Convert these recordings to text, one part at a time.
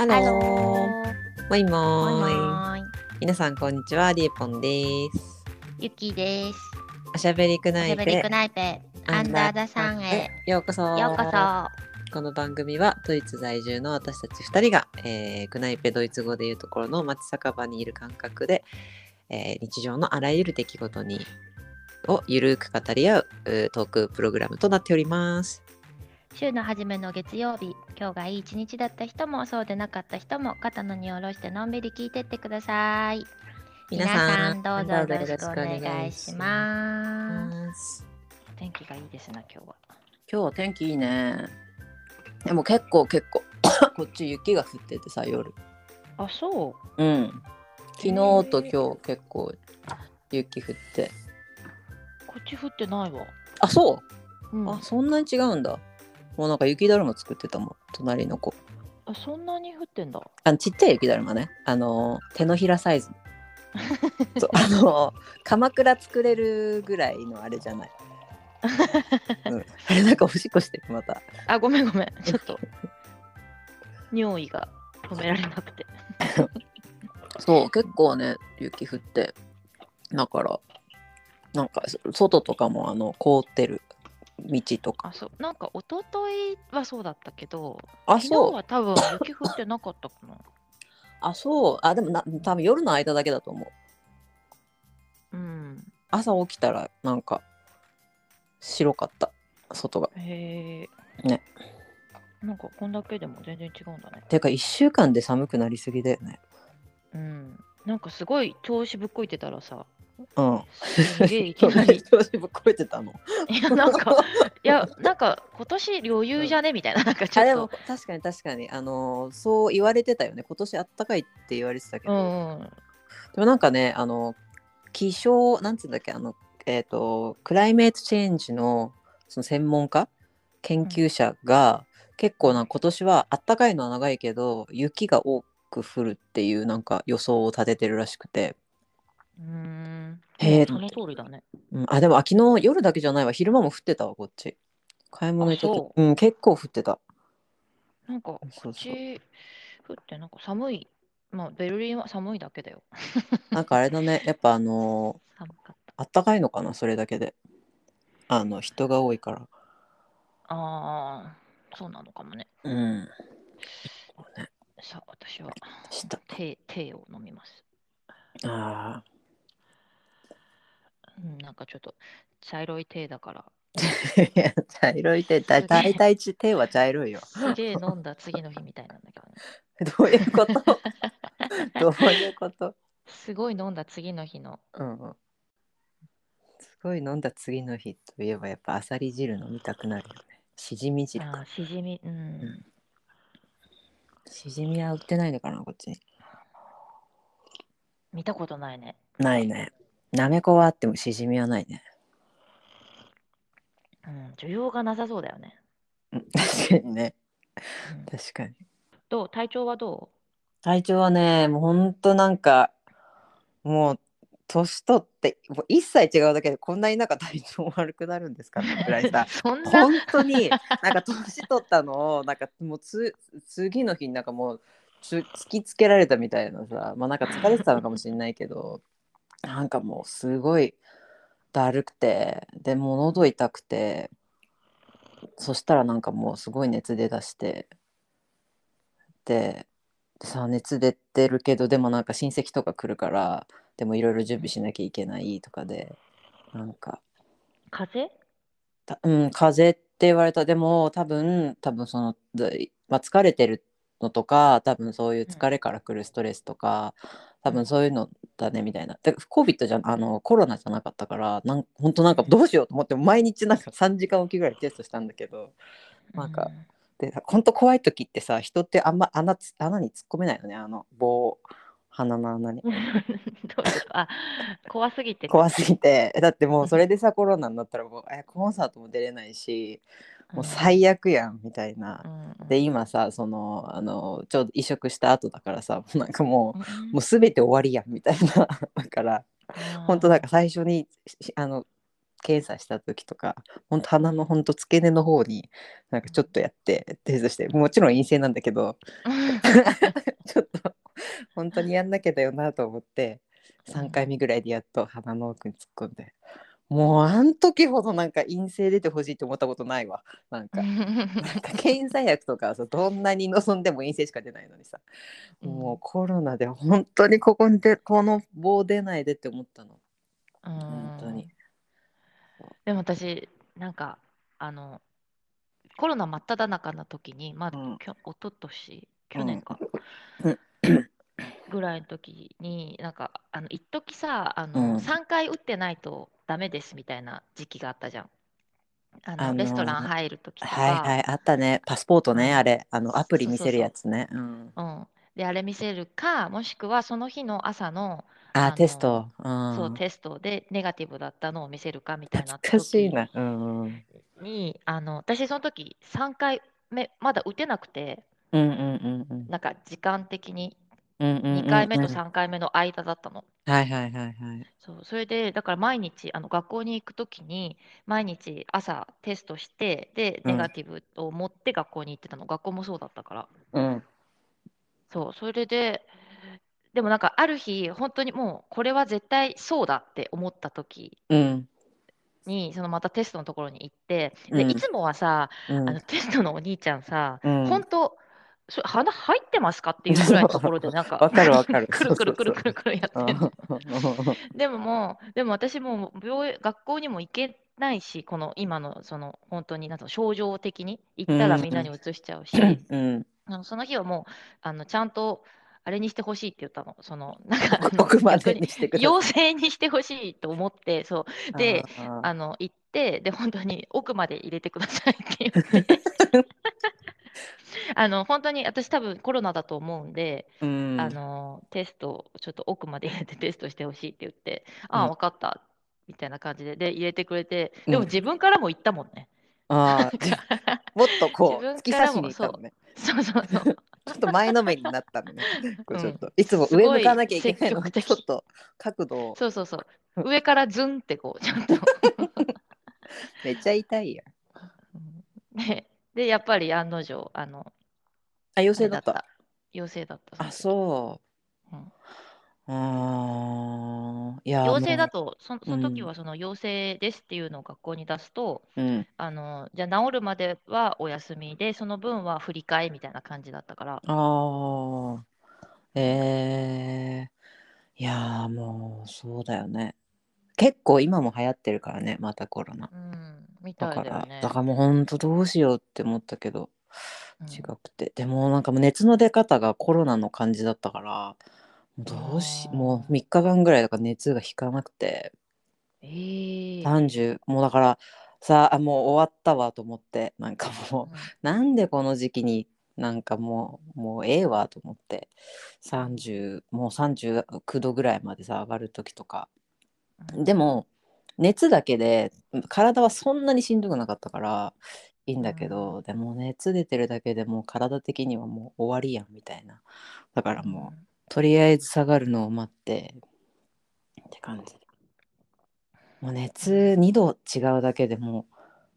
Hallo。Hallo。Moin moin。皆さんこんにちは、リエポンです。ゆきです。おしゃべり Kneipe しゃべり Knei Kneipe under the sun へ。ようこそ。ようこそ。この番組はドイツ在住の私たち2人が、えー、 Kneipe ドイツ語でいうところの街酒場にいる感覚で、えー日常のあらゆる出来事にをゆるく語り合うトークプログラムとなっております。週の初めの月曜日、今日がいい一日だった人もそうでなかった人も肩の荷を下ろしてのんびり聞いてってください。皆さんどうぞよろしくお願いします。す。天気がいいですな、今日は。今日は天気いいね。でも結構結構 こっち雪が降っててさ夜。あ、そう。うん。昨日と今日結構雪降って。こっち降ってないわ。あそううん、あそんなに違うんだ。もうなんか雪だるま作ってたもん隣の子。あそんなに降ってんだ。あのちっちゃい雪だるまね。あの手のひらサイズ。そうあの鎌倉作れるぐらいのあれじゃない。うん、あれなんかおしっこしてるまた。あ、ごめんごめん。ちょっと。尿意が止められなくて。そう結構ね雪降ってだからなんかそ外とかもあの凍ってる道とかあ、そう。なんか、一昨日はそうだったけど、あ昨日そうは多分雪降ってなかったかな。あそうあでもな多分夜の間だけだと思ううん。朝起きたらなんか白かった外がへえ。ね。なんか、こんだけでも全然違うんだね。てか1週間で寒くなりすぎだよねうん。なんかすごい調子ぶっこいてたらさ、うん。すげえいきなり。ぶっこいてたの。いや、なんか、いや、なんか今年余裕じゃね？みたいな、なんかちょっと。確かに確かに。あのーそう言われてたよね。今年あったかいって言われてたけど、うんうん。でもなんかねあの気象なんつうんだっけ？あのえっ、とクライメートチェンジのその専門家？研究者が、結構な今年はあったかいのは長いけど雪が多く降るっていうなんか予想を立ててるらしくて、うーん。へえその通りだね。うん、あでもあ昨日夜だけじゃないわ。昼間も降ってたわこっち。買い物行ったあ時う。ん結構降ってた。なんか、こっち降ってなんか寒い。まあ、ベルリンは寒いだけだよ。なんかあれだね。やっぱあのー寒かった。あったかいのかなそれだけで。あの人が多いから。ああ、そうなのかもね。うん。さあ、私はした。テテを飲みます。あうん、なんかちょっと茶色いテだから、あいや茶色い手だ大体ち手は茶色いよ。すげえ飲んだ次の日みたいなんだけどね。どういうこと？どういうこと？すごい飲んだ次の日の。うんうん。すごい飲んだ次の日といえばやっぱあさり汁飲みたくなるよね。しじみ汁か。しじみ、うん。ん。しじみは売ってないのかなこっち。に見たことないね。ないねなめこはあってもしじみはないね。うん、需要がなさそうだよね。うん 確かにね。うん。確かに。どう？体調はど体調はねもうほんとなんかもう年取ってもう1歳違うだけでこんなになんか体調悪くなるんですかってくらいさ。本当になんか年取ったのをなんかもうつ次の日になんかもうつ突きつけられたみたいなさまあなんか疲れてたのかもしれないけどなんかもうすごいだるくてでもう喉痛くてそしたらなんかもうすごい熱出だしてでさ熱出てるけどでもなんか親戚とか来るからでもいろいろ準備しなきゃいけないとかでなんか。風邪？たうん、風邪って言われた。でも多分多分その、でまあ、疲れてるのとか多分そういう疲れからくるストレスとか、多分そういうのだねみたいな。で COVID じゃあのコロナじゃなかったからなん本当なんかどうしようと思って毎日なんか3時間おきぐらいテストしたんだけどなんかで本当怖い時ってさ人ってあんま穴つ穴に突っ込めないのねあの棒鼻の穴に。う んどういうこと？あ怖すぎて怖すぎて。だってもうそれでさコロナになったらもうえコンサートも出れないしもう最悪やんみたいな。うんで今さそのあのちょうど移植した後だからさもうなんかもうんうもう全て終わりやんみたいな。だから本当だから最初にしあの検査した時とかほんと鼻のほんと付け根の方になんかちょっとやってテストしてもちろん陰性なんだけど。ちょっと本当にやんなきゃだよなと思って3回目ぐらいでやっと鼻の奥に突っ込んでもうあん時ほどなんか陰性出てほしいって思ったことないわ。なんか なんか検査薬とかはさどんなに望んでも陰性しか出ないのにさもうコロナで本当にここにでこの棒出ないでって思ったの。本当に。でも私なんかあのコロナ真っ只中の時にまあ、うん。きょ一昨年去年か、うんぐらいの時になんかあの一時さあうの、ん。3回打ってないとダメですみたいな時期があったじゃん。あのあのーレストラン入る時とか、はいはいあったね。パスポートねうん。あれ。あのアプリ見せるやつね。うん。うん、であれ見せるかもしくはその日の朝のああのテスト。うん。そうテストでネガティブだったのを見せるかみたいな懐かしい時な。うんうんにあの私その時3回目まだ打てなくてうんうんうんうん。なんか時間的にうんうんうんうん。2回目と3回目の間だったの。はいはいはいはい。そうそれでだから毎日あの学校に行く時に毎日朝テストしてでうん。ネガティブを持って学校に行ってたの、学校もそうだったから。うん。そうそれででもなんかある日本当にもうこれは絶対そうだって思った時うん。にそのまたテストのところに行ってで、うん。いつもはさうん。あのテストのお兄ちゃんさ、うん。本当それ鼻入ってますか？っていうぐらいのところでなんか わかるわかる。く るくるくるくるくるやってそうんのそう。でももうでも私もう病院学校にも行けないしこの今のその本当になんと症状的に。行ったらみんなに移しちゃうし、うんあのその日はもうあのちゃんとあれにしてほしいって言ったの。その なんか奥まで逆ににして陽性にしてほしいと思ってそう。であの行ってで本当に奥まで入れてくださいって言ってあの本当に私多分コロナだと思うんで、うん。あのテストちょっと奥まで入れてテストしてほしいって言って、ああうん。分かったみたいな感じでで入れてくれてうん。でも自分からも言ったもんね、あー もっとこう突き刺しに行ったのね。そう。そうそう ちょっと前のめりになったのね。こうちょっうんといつも上向かなきゃいけないのちょっと角度を。そうそうそう。上からズンってこうちゃんと。めっちゃ痛いやでやっぱり案の定あのあ陽性だった。陽性だったあそそう。うん。あーいや陽性だととそその時うんはその陽性ですっていうのを学校に出すと、うん。あのじゃあ治るまではお休みでその分は振り替えみたいな感じだったから。あー。えー、いやーもうそうだよね。結構今も流行ってるからねまたコロナ。うん。みだからたいだよね。だからもうほんとどうしようって思ったけど。うん違くて、でもなんかもう熱の出方がコロナの感じだったからもうどうしもう3日間ぐらいだから熱が引かなくて。えー30もうだからさあもう終わったわと思ってなんかもうなんでこの時期になんかもうもうええわと思って。30もう39度ぐらいまでさ上がる時とか。うん。でも熱だけで体はそんなにしんどくなかったからいいんだけど、でも熱出てるだけでもう体的にはもう終わりやんみたいな。だからもうとりあえず下がるのを待ってって感じ。もう熱2度違うだけでも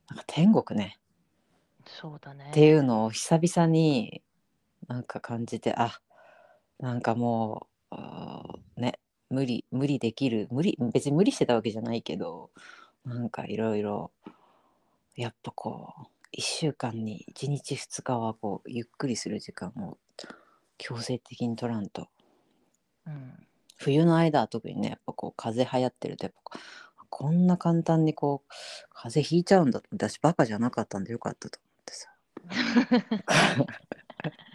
うなんか天国ね。そうだねっていうのを久々になんか感じてあなんかもうね無理無理できる無理別に無理してたわけじゃないけどなんかいろいろやっぱこう1週間に1日2日はこうゆっくりする時間を強制的に取らんと。うん。冬の間は特にねやっぱこう風邪流行ってるとやっぱこんな簡単にこう風邪ひいちゃうんだって私バカじゃなかったんでよかったと思ってさ。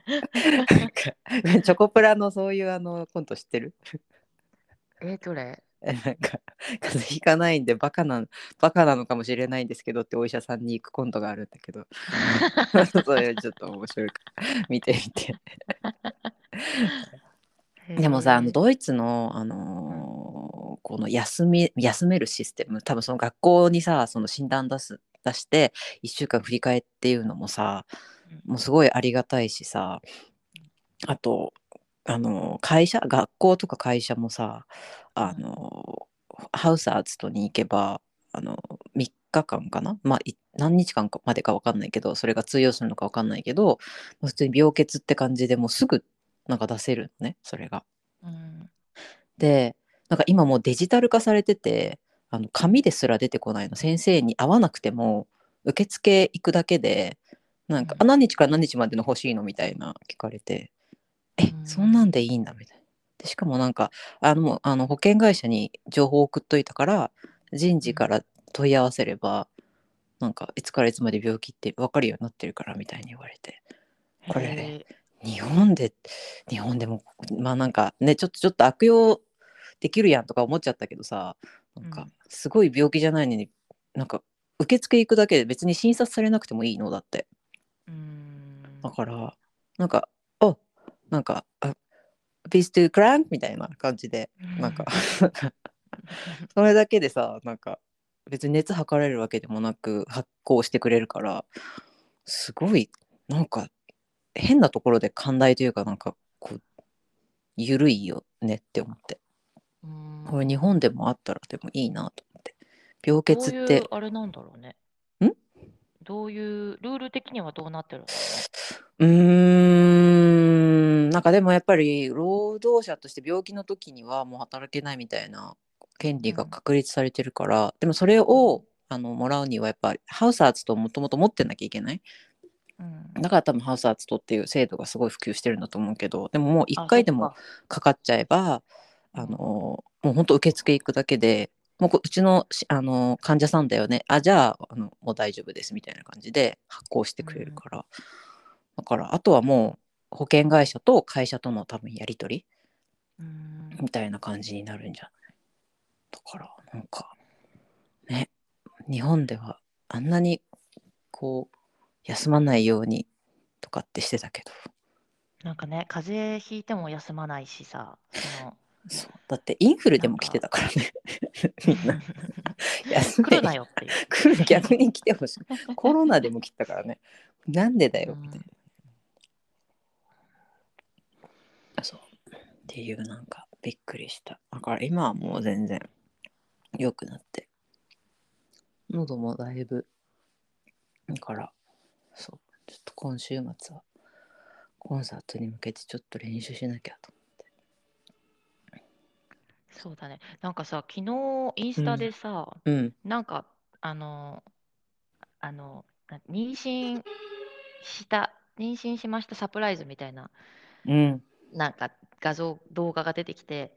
チョコプラのそういうあのコント知ってる？えどれ？えなんか 風邪ひかないんでバカなバカなのかもしれないんですけどってお医者さんに行くコントがあるんだけど。それちょっと面白い。か ら見てみて。でもさあのドイツの、あのーこの休み休めるシステム多分その学校にさその診断出す出して1週間振り返っていうのもさもうすごいありがたいしさあとあの会社学校とか会社もさあのハウスアーツトに行けばあの3日間かな、まあ、い何日間かまでか分かんないけどそれが通用するのか分かんないけど普通に病欠って感じでもうすぐなんか出せるのねそれが。うん。でなんか今もうデジタル化されててあの紙ですら出てこないの。先生に会わなくても受付行くだけでなんか、うん。あ何日から何日までの欲しいの？みたいな聞かれてえうん。そんなんでいいんだみたいな。でしかもなんかあのあの保険会社に情報送っといたから人事から問い合わせればなんかいつからいつまで病気って分かるようになってるからみたいに言われて。これへ日本で日本でもまあなんかねちょっとちょっと悪用できるやんとか思っちゃったけどさなんかうん。すごい病気じゃないのになんか受付行くだけで別に診察されなくてもいいのだって。ーうん。だからなんか「おなんかあ Peace to crank」みたいな感じでなんか。それだけでさなんか別に熱測られるわけでもなく発行してくれるからすごいなんか変なところで寛大というかなんかこう緩いよねって思って。うん。これ日本でもあったらでもいいなと思って。病欠って。あれなんだろうね。ん？どういうルール的にはどうなってるんだろうーんなんかでもやっぱり労働者として病気の時にはもう働けないみたいな権利が確立されてるから、でもそれをあのもらうにはやっぱりハウスアーツともともと持ってなきゃいけない。うん。だから多分ハウスアーツとっていう制度がすごい普及してるんだと思うけどでももうあ1回でもか。かかっちゃえばあのもうほんと受付行くだけでもうこうちのしあの患者さんだよね。あじゃああのもう大丈夫ですみたいな感じで発行してくれるから、だからあとはもう保険会社と会社との多分やり取りうん。みたいな感じになるんじゃない？だからなんかね日本ではあんなにこう休まないようにとかってしてたけど。なんかね、風邪ひいても休まないしさ、そのそう。だってインフルでも来てたからね。みんな。休来るなよよっていう。来る逆に来てほしい。コロナでも来たからね。なんでだよみたいな、そうっていうなんかびっくりした。だから今はもう全然良くなって。喉もだいぶだからそうちょっと今週末はコンサートに向けてちょっと練習しなきゃとそうだね。なんかさ、昨日インスタでさ、うん。なんか、あの、あの、な妊娠した、妊娠しましたサプライズみたいな、うん。なんか画像、動画が出てきて、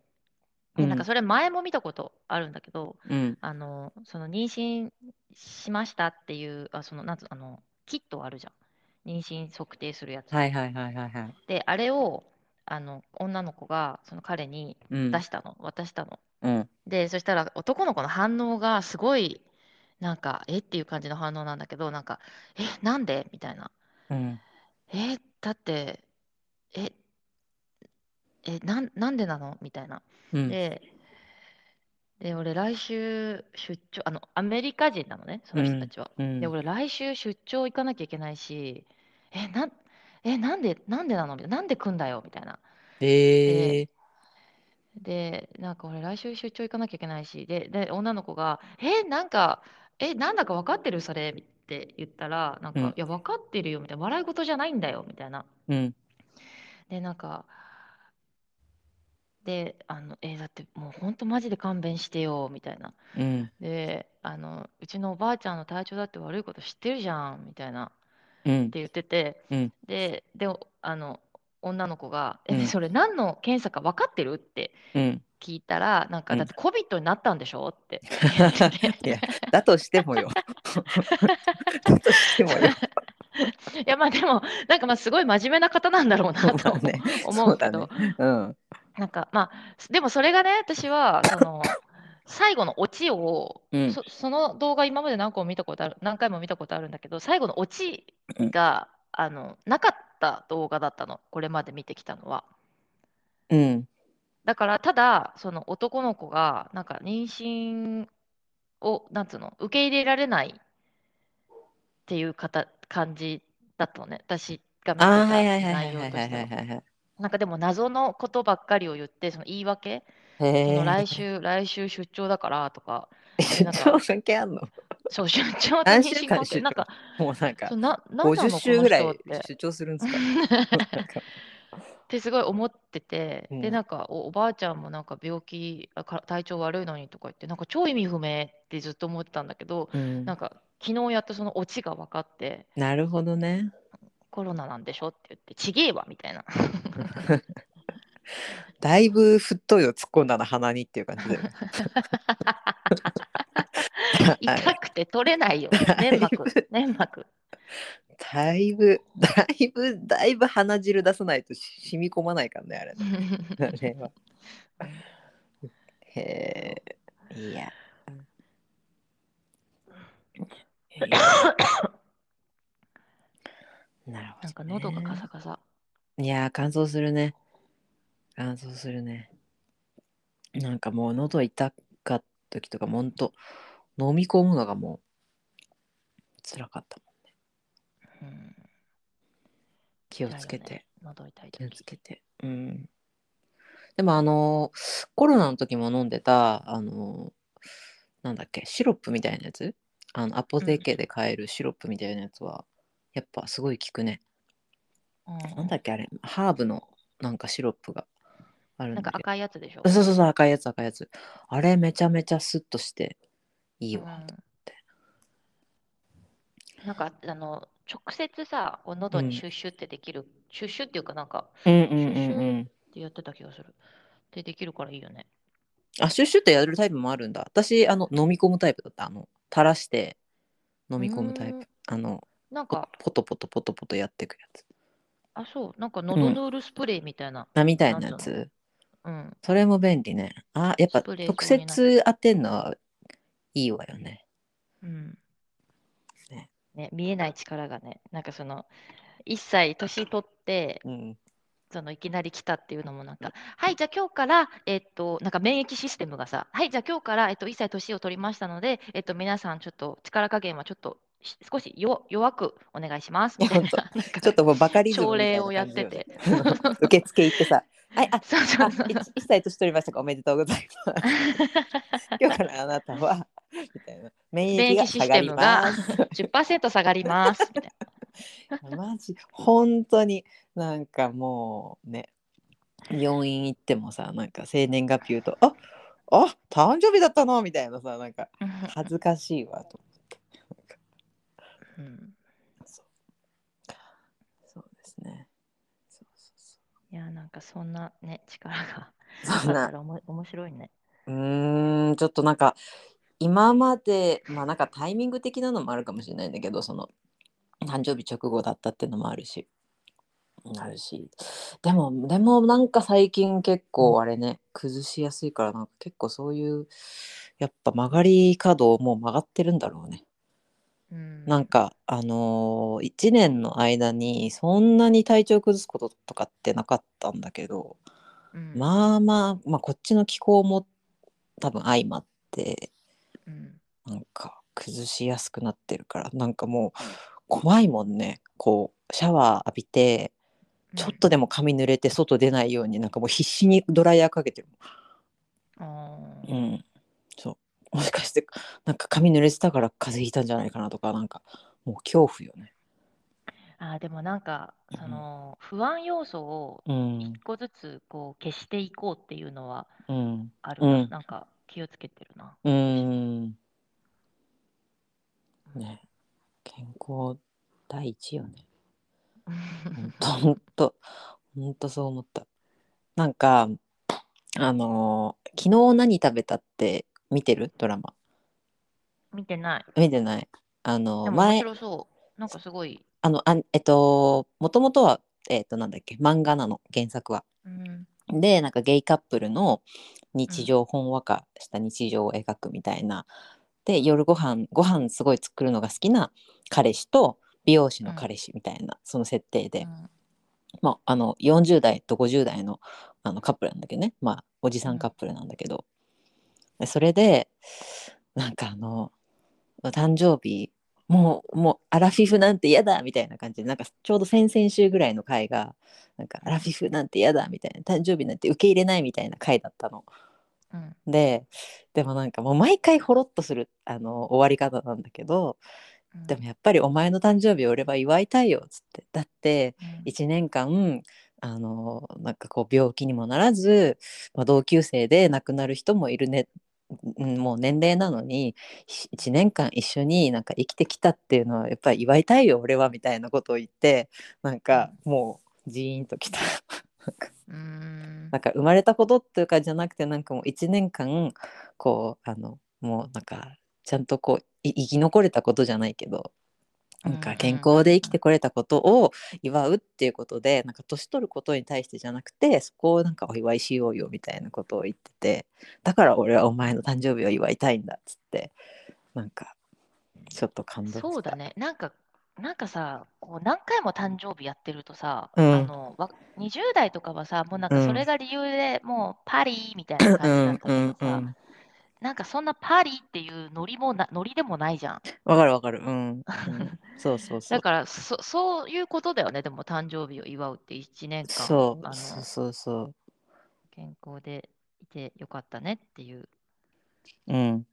なんかそれ前も見たことあるんだけど、うん。あの、その妊娠しましたっていう、あ、その、なんあの、キットあるじゃん。妊娠測定するやつ。はいはいはいはいはい。で、あれを、あの、女の子が、その彼にうん。出したの、渡したの。うん。で、そしたら男の子の反応がすごい、なんか、え？っていう感じの反応なんだけど、なんか、え、なんで？みたいな。うん。え、だって、え、え、なん、なんでなの？みたいな。うん。で、で、俺、来週出張、あの、アメリカ人なのね、その人たちは。うん。で、俺、来週出張行かなきゃいけないし、え、なん、え、なんで、なんでなの？みたいな。なんで来んだよ？みたいな。えー、で、なんか俺来週出張行かなきゃいけないし、で、で、女の子が、え、なんか、え、なんだか分かってる？それ？って言ったら、なんか、うん。いや、分かってるよみたいな、笑い事じゃないんだよみたいな。うん。で、なんか、で、あの、え、だってもう本当マジで勘弁してよみたいな。うん。で、あの、うちのおばあちゃんの体調だって悪いこと知ってるじゃんみたいな。うん。って言ってて、うん。で、で、あの、女の子が、え、うん。それ何の検査か分かってる？ってうん。聞いたら、なんか、うんだって COVID になったんでしょ？って言ってて。いやだとしてもよ。だとしてもよ。いや、まあでも、なんかまあすごい真面目な方なんだろうなとまあね。思うけど、そうだね。うんなんかまあ、でもそれがね、私は、その、最後のオチを、うん。そその動画今まで何個も見たことある、何回も見たことあるんだけど、最後のオチが、あの、なかった動画だったの、これまで見てきたのは。うん。だから、ただ、その男の子が、なんか妊娠を、なんつうの、受け入れられないっていう方感じだったのね、私が見てた内容はいとしては。なんかでも謎のことばっかりを言って、その言い訳、来え週、来週出張だからとか、出なんか張関係あんの？そう出張と何週間出なんかもうなんかななんなの？50週ぐらい出張するんです か？ってすごい思ってて、うん。でなんかおおばあちゃんもなんか病気体調悪いのにとか言ってなんか超意味不明ってずっと思ってたんだけど、うん。なんか昨日やっとそのオチが分かって。なるほどね。コロナなんでしょ？って言ってちげえわみたいな。だいぶ太いの突っ込んだな鼻にっていう感じで。痛くて取れないよ。粘膜。粘膜。だいぶだいぶだいぶ鼻汁出さないとし染み込まないからねあれね。あれは。へえ。いや。なるほど、ね。なんか喉がカサカサいやー乾燥するね。乾燥するね。なんかもう喉痛かった時とかもほんと飲み込むのがもう辛かったもん。うん気をつけて、ね喉痛い気を時つけて。うん。でもあのーコロナの時も飲んでたあのーなんだっけシロップみたいなやつ？あのアポテーケで買えるシロップみたいなやつはやっぱすごい効くね。うん。なんだっけあれハーブのなんかシロップがあるなんか赤いやつでしょ？そうそうそう赤いやつ赤いやつ。あれめちゃめちゃスッとしていいわ、うん。なんかあの直接さこう喉うん。にシュッシュってできる、シュッシュっていうかなんかうんうんうんシュッシュうんってやってた気がする。でできるからいいよね。あシュッシュってやるタイプもあるんだ。私あの飲み込むタイプだった。あの垂らして飲み込むタイプ。あのポなんかポトポトポトポトやってくやつ。あそう。なんか喉ヌールスプレーみたいな。あみたいなやつ。つうん。それも便利ね。あやっぱスプレー直状にな接当てんのはいいわよね。うん。ね。ね見えない力がね。なんかその一歳年取ってうん。そのいきなり来たっていうのもなんか、はい、じゃあ今日から、えっと、なんか免疫システムがさ、はい、じゃあ今日から、えっと、1歳年を取りましたので、えっと、皆さんちょっと力加減はちょっとし少し弱弱くお願いします。ちょっとこうバカリズム朝礼をやってて。受付行ってさ。は いあそうそあうそう。一一歳年取りましたか？おめでとうございます。今日からあなたは。みたいな。免疫が下がります。10%下がります。みたいマジ？本当になんかもうね。病院行ってもさなんか生年月日言うとああ誕生日だったの？みたいなさなんかな。恥ずかしいわとうん。そう。そうですね。そうそういや、なんかそんなね、力がそうそんなおも面白いね。うーんちょっとなんか今までまあなんかタイミング的なのもあるかもしれないんだけどその誕生日直後だったっていうのもあるし。あるし。でもでもなんか最近結構あれね崩しやすいからなんか結構そういうやっぱ曲がり角もう曲がってるんだろうね。うん、なんかあのー、1年の間にそんなに体調崩すこととかってなかったんだけど、うん、まあまあまあこっちの気候も多分相まってうん、なんか崩しやすくなってるからなんかもう怖いもんね。こうシャワー浴びてちょっとでも髪濡れて外出ないようになんかもう必死にドライヤーかけてるうん、あうーん。そうもしかしてなんか髪濡れてたから風邪ひいたんじゃないかなとかなんかもう恐怖よね。あーでもなんかうん。その不安要素をうん。一個ずつこう消していこうっていうのはうん。あるな、うん。なんか気をつけてるな。うん。ね。健康第一よね。ほんと。ほんとそう思った。なんかあのー昨日何食べたって見てる？ドラマ。見てない。見てない。あのでも面前白そう。なんかすごい。あのあえっともともとはえっとなんだっけ？漫画なの。原作は。うん、でなんかゲイカップルの日常、ほんわかした日常を描くみたいな。で夜ご飯ご飯すごい作るのが好きな彼氏と美容師の彼氏みたいな、その設定で、うん。まあ、あの40代と50代のあのカップルなんだけどね、まあ、おじさんカップルなんだけど、でそれでなんかあの誕生日もうもうアラフィフなんて嫌だみたいな感じでなんかちょうど先々週ぐらいの回がなんかアラフィフなんて嫌だみたいな誕生日なんて受け入れないみたいな回だったの。うん。ででもなんかもう毎回ほろっとするあの終わり方なんだけどうん。でもやっぱりお前の誕生日俺は祝いたいよっつって。だってうん。1年間あのなんかこう病気にもならず、まあ、同級生で亡くなる人もいるねうんもう年齢なのに1年間一緒になんか生きてきたっていうのはやっぱり祝いたいよ俺はみたいなことを言ってなんかもうジーンときた。なんか生まれたことっていうかじゃなくてなんかもう1年間こうあのもうなんかちゃんとこうい生き残れたことじゃないけどなんか健康で生きてこれたことを祝うっていうことでなんか年取ることに対してじゃなくてそこをなんかお祝いしようよみたいなことを言っててだから俺はお前の誕生日を祝いたいんだっつってなんかちょっと感動そうだね。なんか、なんかさ、こう何回も誕生日やってるとさ、うん。あのわ20代とかはさ、もうなんかうん。それが理由でもうパリーみたいなう感じだんったけどさ、うんうんなんかそんなパリーっていうノリもなノリでもないじゃん。わかるわかる。うん、うん、そうそうそう。だからそ、そういうことだよね、でも誕生日を祝うって1年間そう。あのそうそうそう。健康でいてよかったねっていう。うん。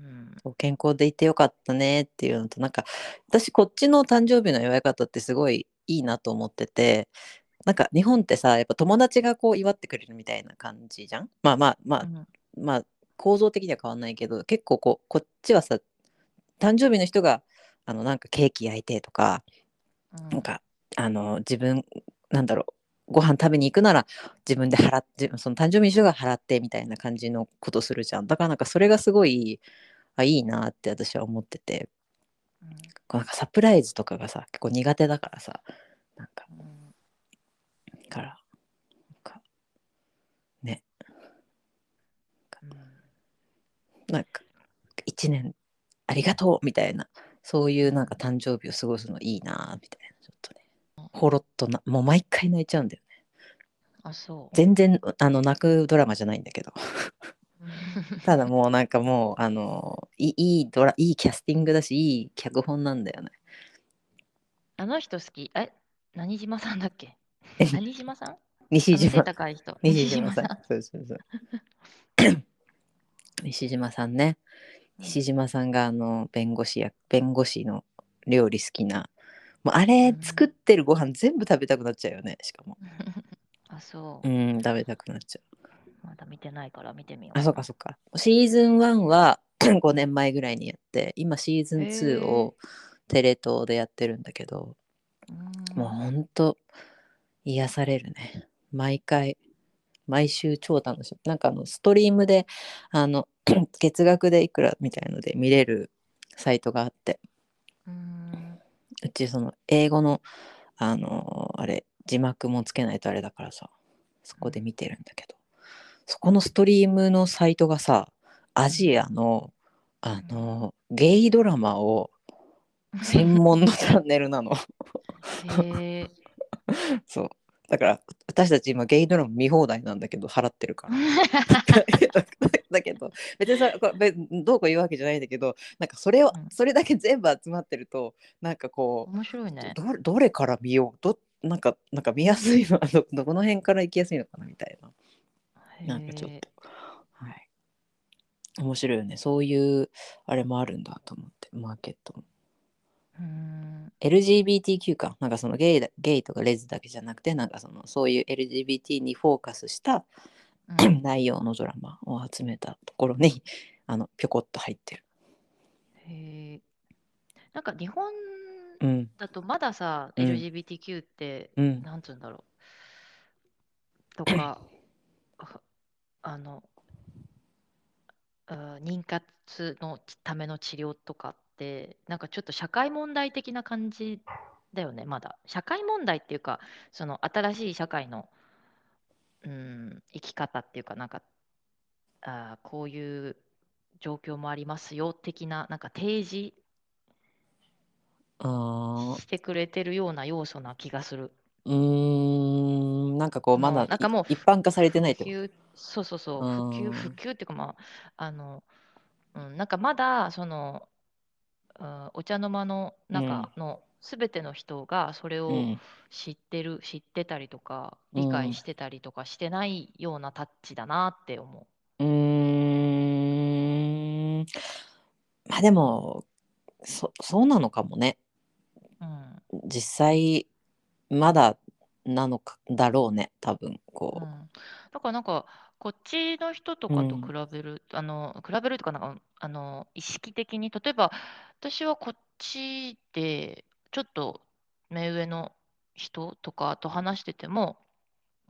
うん。健康でいてよかったねっていうのとなんか私こっちの誕生日の祝い方ってすごいいいなと思っててなんか日本ってさやっぱ友達がこう祝ってくれるみたいな感じじゃん。まあまあまあ、うん。まあ構造的には変わんないけど結構こうこっちはさ誕生日の人があのなんかケーキ焼いてとかうん。なんかあの自分なんだろうご飯食べに行くなら自分で払ってその誕生日の人が払ってみたいな感じのことするじゃん。だからなんかそれがすごいあいいなって私は思ってて。うん。なんかサプライズとかがさ結構苦手だからさなんか。うんからなんかねうんなんか1年ありがとうみたいなそういうなんか誕生日を過ごすのいいなみたいなちょっとね。ほろっとなもう毎回泣いちゃうんだよね。あ、そう。全然あの泣くドラマじゃないんだけど。う んただもうなんかもうあのいいいドラいいキャスティングだしいい脚本なんだよね。あの人好き？え、何島さんだっけ？え？何島さん？西島。高い人。西島さん。ん。そうそうそう。西島さんね西島さんがあの弁護士や弁護士の料理好きな。もうあれうん。作ってるご飯全部食べたくなっちゃうよねしかも。あ、そう。う。ん食べたくなっちゃう。まだ見てないから見てみよう。あそうかそうか。シーズン1は5年前ぐらいにやって今シーズン2をテレ東でやってるんだけど。うん。もうほんと癒されるね。毎回毎週超楽しいなんかあのストリームであの 月額でいくらみたいので見れるサイトがあって。うん。うちその英語のあのあれ字幕もつけないとあれだからさそこで見てるんだけど。そこのストリームのサイトがさアジアのあのゲイドラマを 専門のチャンネルなの。へえ。そうだから私たち今ゲイドラマ見放題なんだけど払ってるから。だけど別にさこれべどうこう言うわけじゃないんだけどなんかそれを、うん。それだけ全部集まってるとなんかこう面白いね。どどれから見よう？どなんかなんか見やすいの？は どどこの辺から行きやすいのかなみたいな。なんかちょっと。はい。面白いよね。そういうあれもあるんだと思って。マーケットも。うん LGBTQ かなんかそのゲイだゲイとかレズだけじゃなくてなんかそのそういう LGBT にフォーカスしたうん内容のドラマを集めたところにあのぴょこっと入ってる。へえ。なんか日本うんだとまださ、うん LGBTQ って、うんなんつうんだろう。とか、あ あの、あ妊活のための治療とかって、なんかちょっと社会問題的な感じだよね、まだ。社会問題っていうか、その新しい社会の、うん、生き方っていうか、なんか、あーこういう状況もありますよ的な、なんか提示してくれてるような要素な気がする。うーんなんかこうまだなんかもうい一般化されてないってことそうそうそう、うん普及、普及っていうか、まあ、あの、うん、なんかまだ、その、うんお茶の間の中の全ての人がそれを知ってる、知ってたりとか理解してたりとかしてないようなタッチだなって思う。うん。まあでもそそうなのかもね。うん、実際まだなのかだろうね多分こう、うん、だからなんかこっちの人とかと比べる、あの比べるとかなんかあの意識的に例えば私はこっちでちょっと目上の人とかと話してても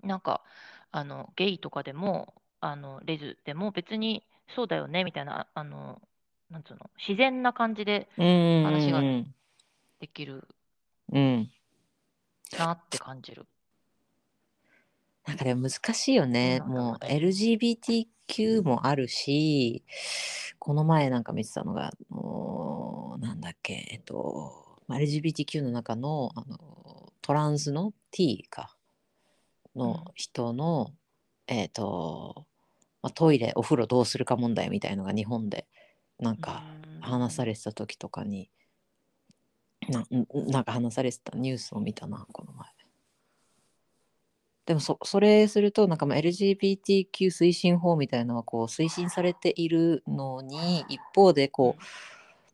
なんかあのゲイとかでもあのレズでも別にそうだよねみたいなあのなんつうの自然な感じでうん話がうんできるうん。なって感じる。なんかでも難しいよね。もう LGBTQ もあるし、この前なんか見てたのが、あのーなんだっけ、えっと、まあ LGBTQ の中の、あのトランスの T か、の人の、えっと、まあ、トイレ、お風呂どうするか問題みたいのが日本でなんか話されてた時とかに、ななんか話されてたニュースを見たな、この前。でもそそれするとなんかまあ LGBTQ 推進法みたいなのはこう推進されているのに一方でこう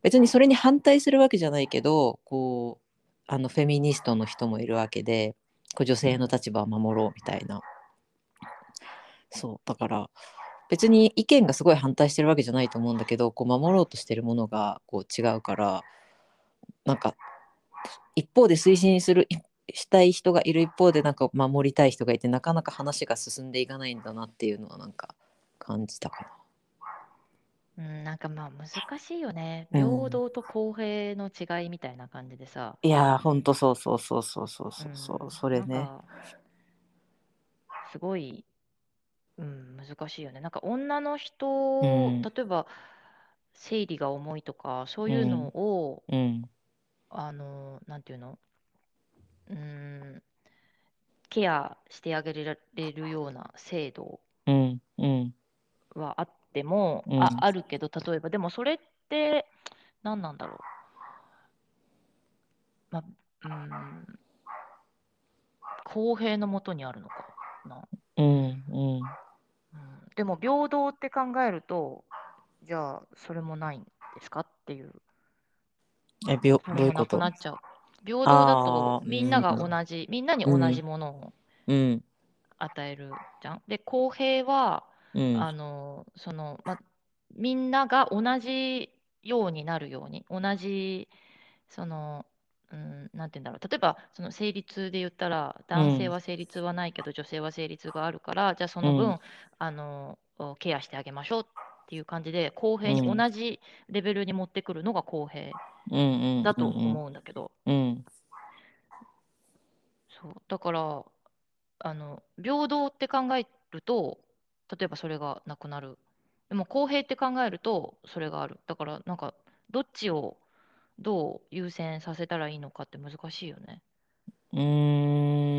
別にそれに反対するわけじゃないけどこうあのフェミニストの人もいるわけでこう女性の立場を守ろうみたいな。そうだから別に意見がすごい反対してるわけじゃないと思うんだけどこう守ろうとしてるものがこう違うからなんか一方で推進するいしたい人がいる一方でなんか守りたい人がいてなかなか話が進んでいかないんだなっていうのはなんか感じたかうん、なんかまあ難しいよね。うん。平等と公平の違いみたいな感じでさ。ないやーほんとそうそうそうそうそうそうそう、うんそれね。すごい、うん、難しいよね。なんか女の人、うん。例えば生理が重いとかそういうのを、うん。あのなんていうの？うん。ケアしてあげられるような制度うんうんはあっても、うん。ああるけど例えばでもそれって何なんだろう。まうん。公平のもとにあるのかな、うん。うん。うん、でも平等って考えるとじゃあそれもないんですかっていう。えびょどういうことくなっちゃう平等だとみんなが同じ、みんなに同じものをうん。与えるじゃん。で公平はうん。あのその、ま、みんなが同じようになるように。同じその、うん、なんて言うんだろう。例えばその生理痛で言ったら男性は生理痛はないけど、女性は生理痛があるからじゃあその分、うん。あのケアしてあげましょうっていう感じで公平にうん。同じレベルに持ってくるのが公平だと思うんだけど、うんそう。だからあの平等って考えると例えばそれがなくなる。でも公平って考えるとそれがある。だからなんかどっちをどう優先させたらいいのかって難しいよね。うーん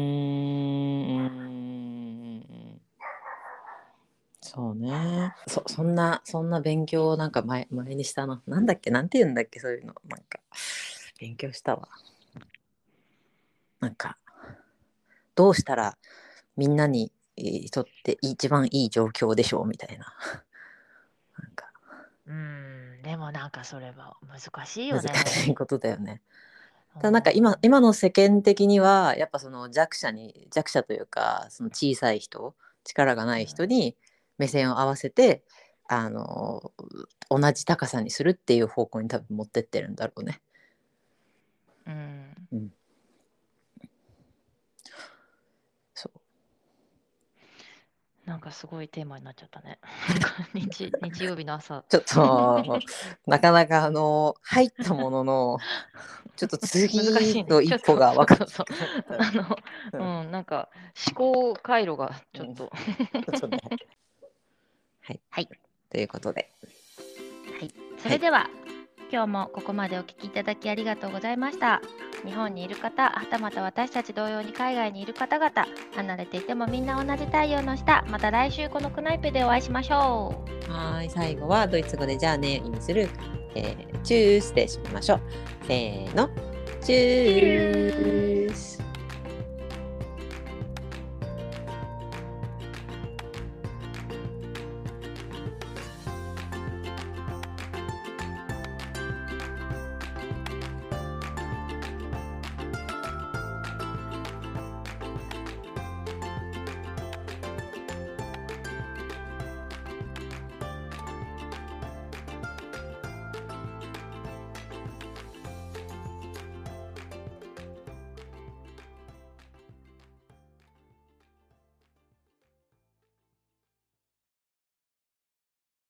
そうね。そそんなそんな勉強をなんか前前にしたな。なんだっけ？なんて言うんだっけ？そういうの。なんか勉強したわ。なんかどうしたらみんなにえーとって一番いい状況でしょう？みたいな。なんか。うん。でもなんかそれは難しいよ難ね。しいことだよね。うん。ただなんか今今の世間的にはやっぱその弱者に弱者というかその小さい人力がない人に目線を合わせてあの同じ高さにするっていう方向に多分持ってってるんだろうね。うん。そう。なんかすごいテーマになっちゃったね。日日曜日の朝。ちょっとなかなかあの入ったもののちょっと次の一歩が分かっそうそう。そうあの、うん、なんか思考回路がちょっと、ちょっとねはい、はい、ということで。はい、それでは、今日もここまでお聞きいただきありがとうございました。日本にいる方、はたまた私たち同様に海外にいる方々、離れていてもみんな同じ太陽の下、また来週このクナイペでお会いしましょう。はい。最後はドイツ語でじゃあねを意味する、えーチュースで締めましょう。せーの。チュース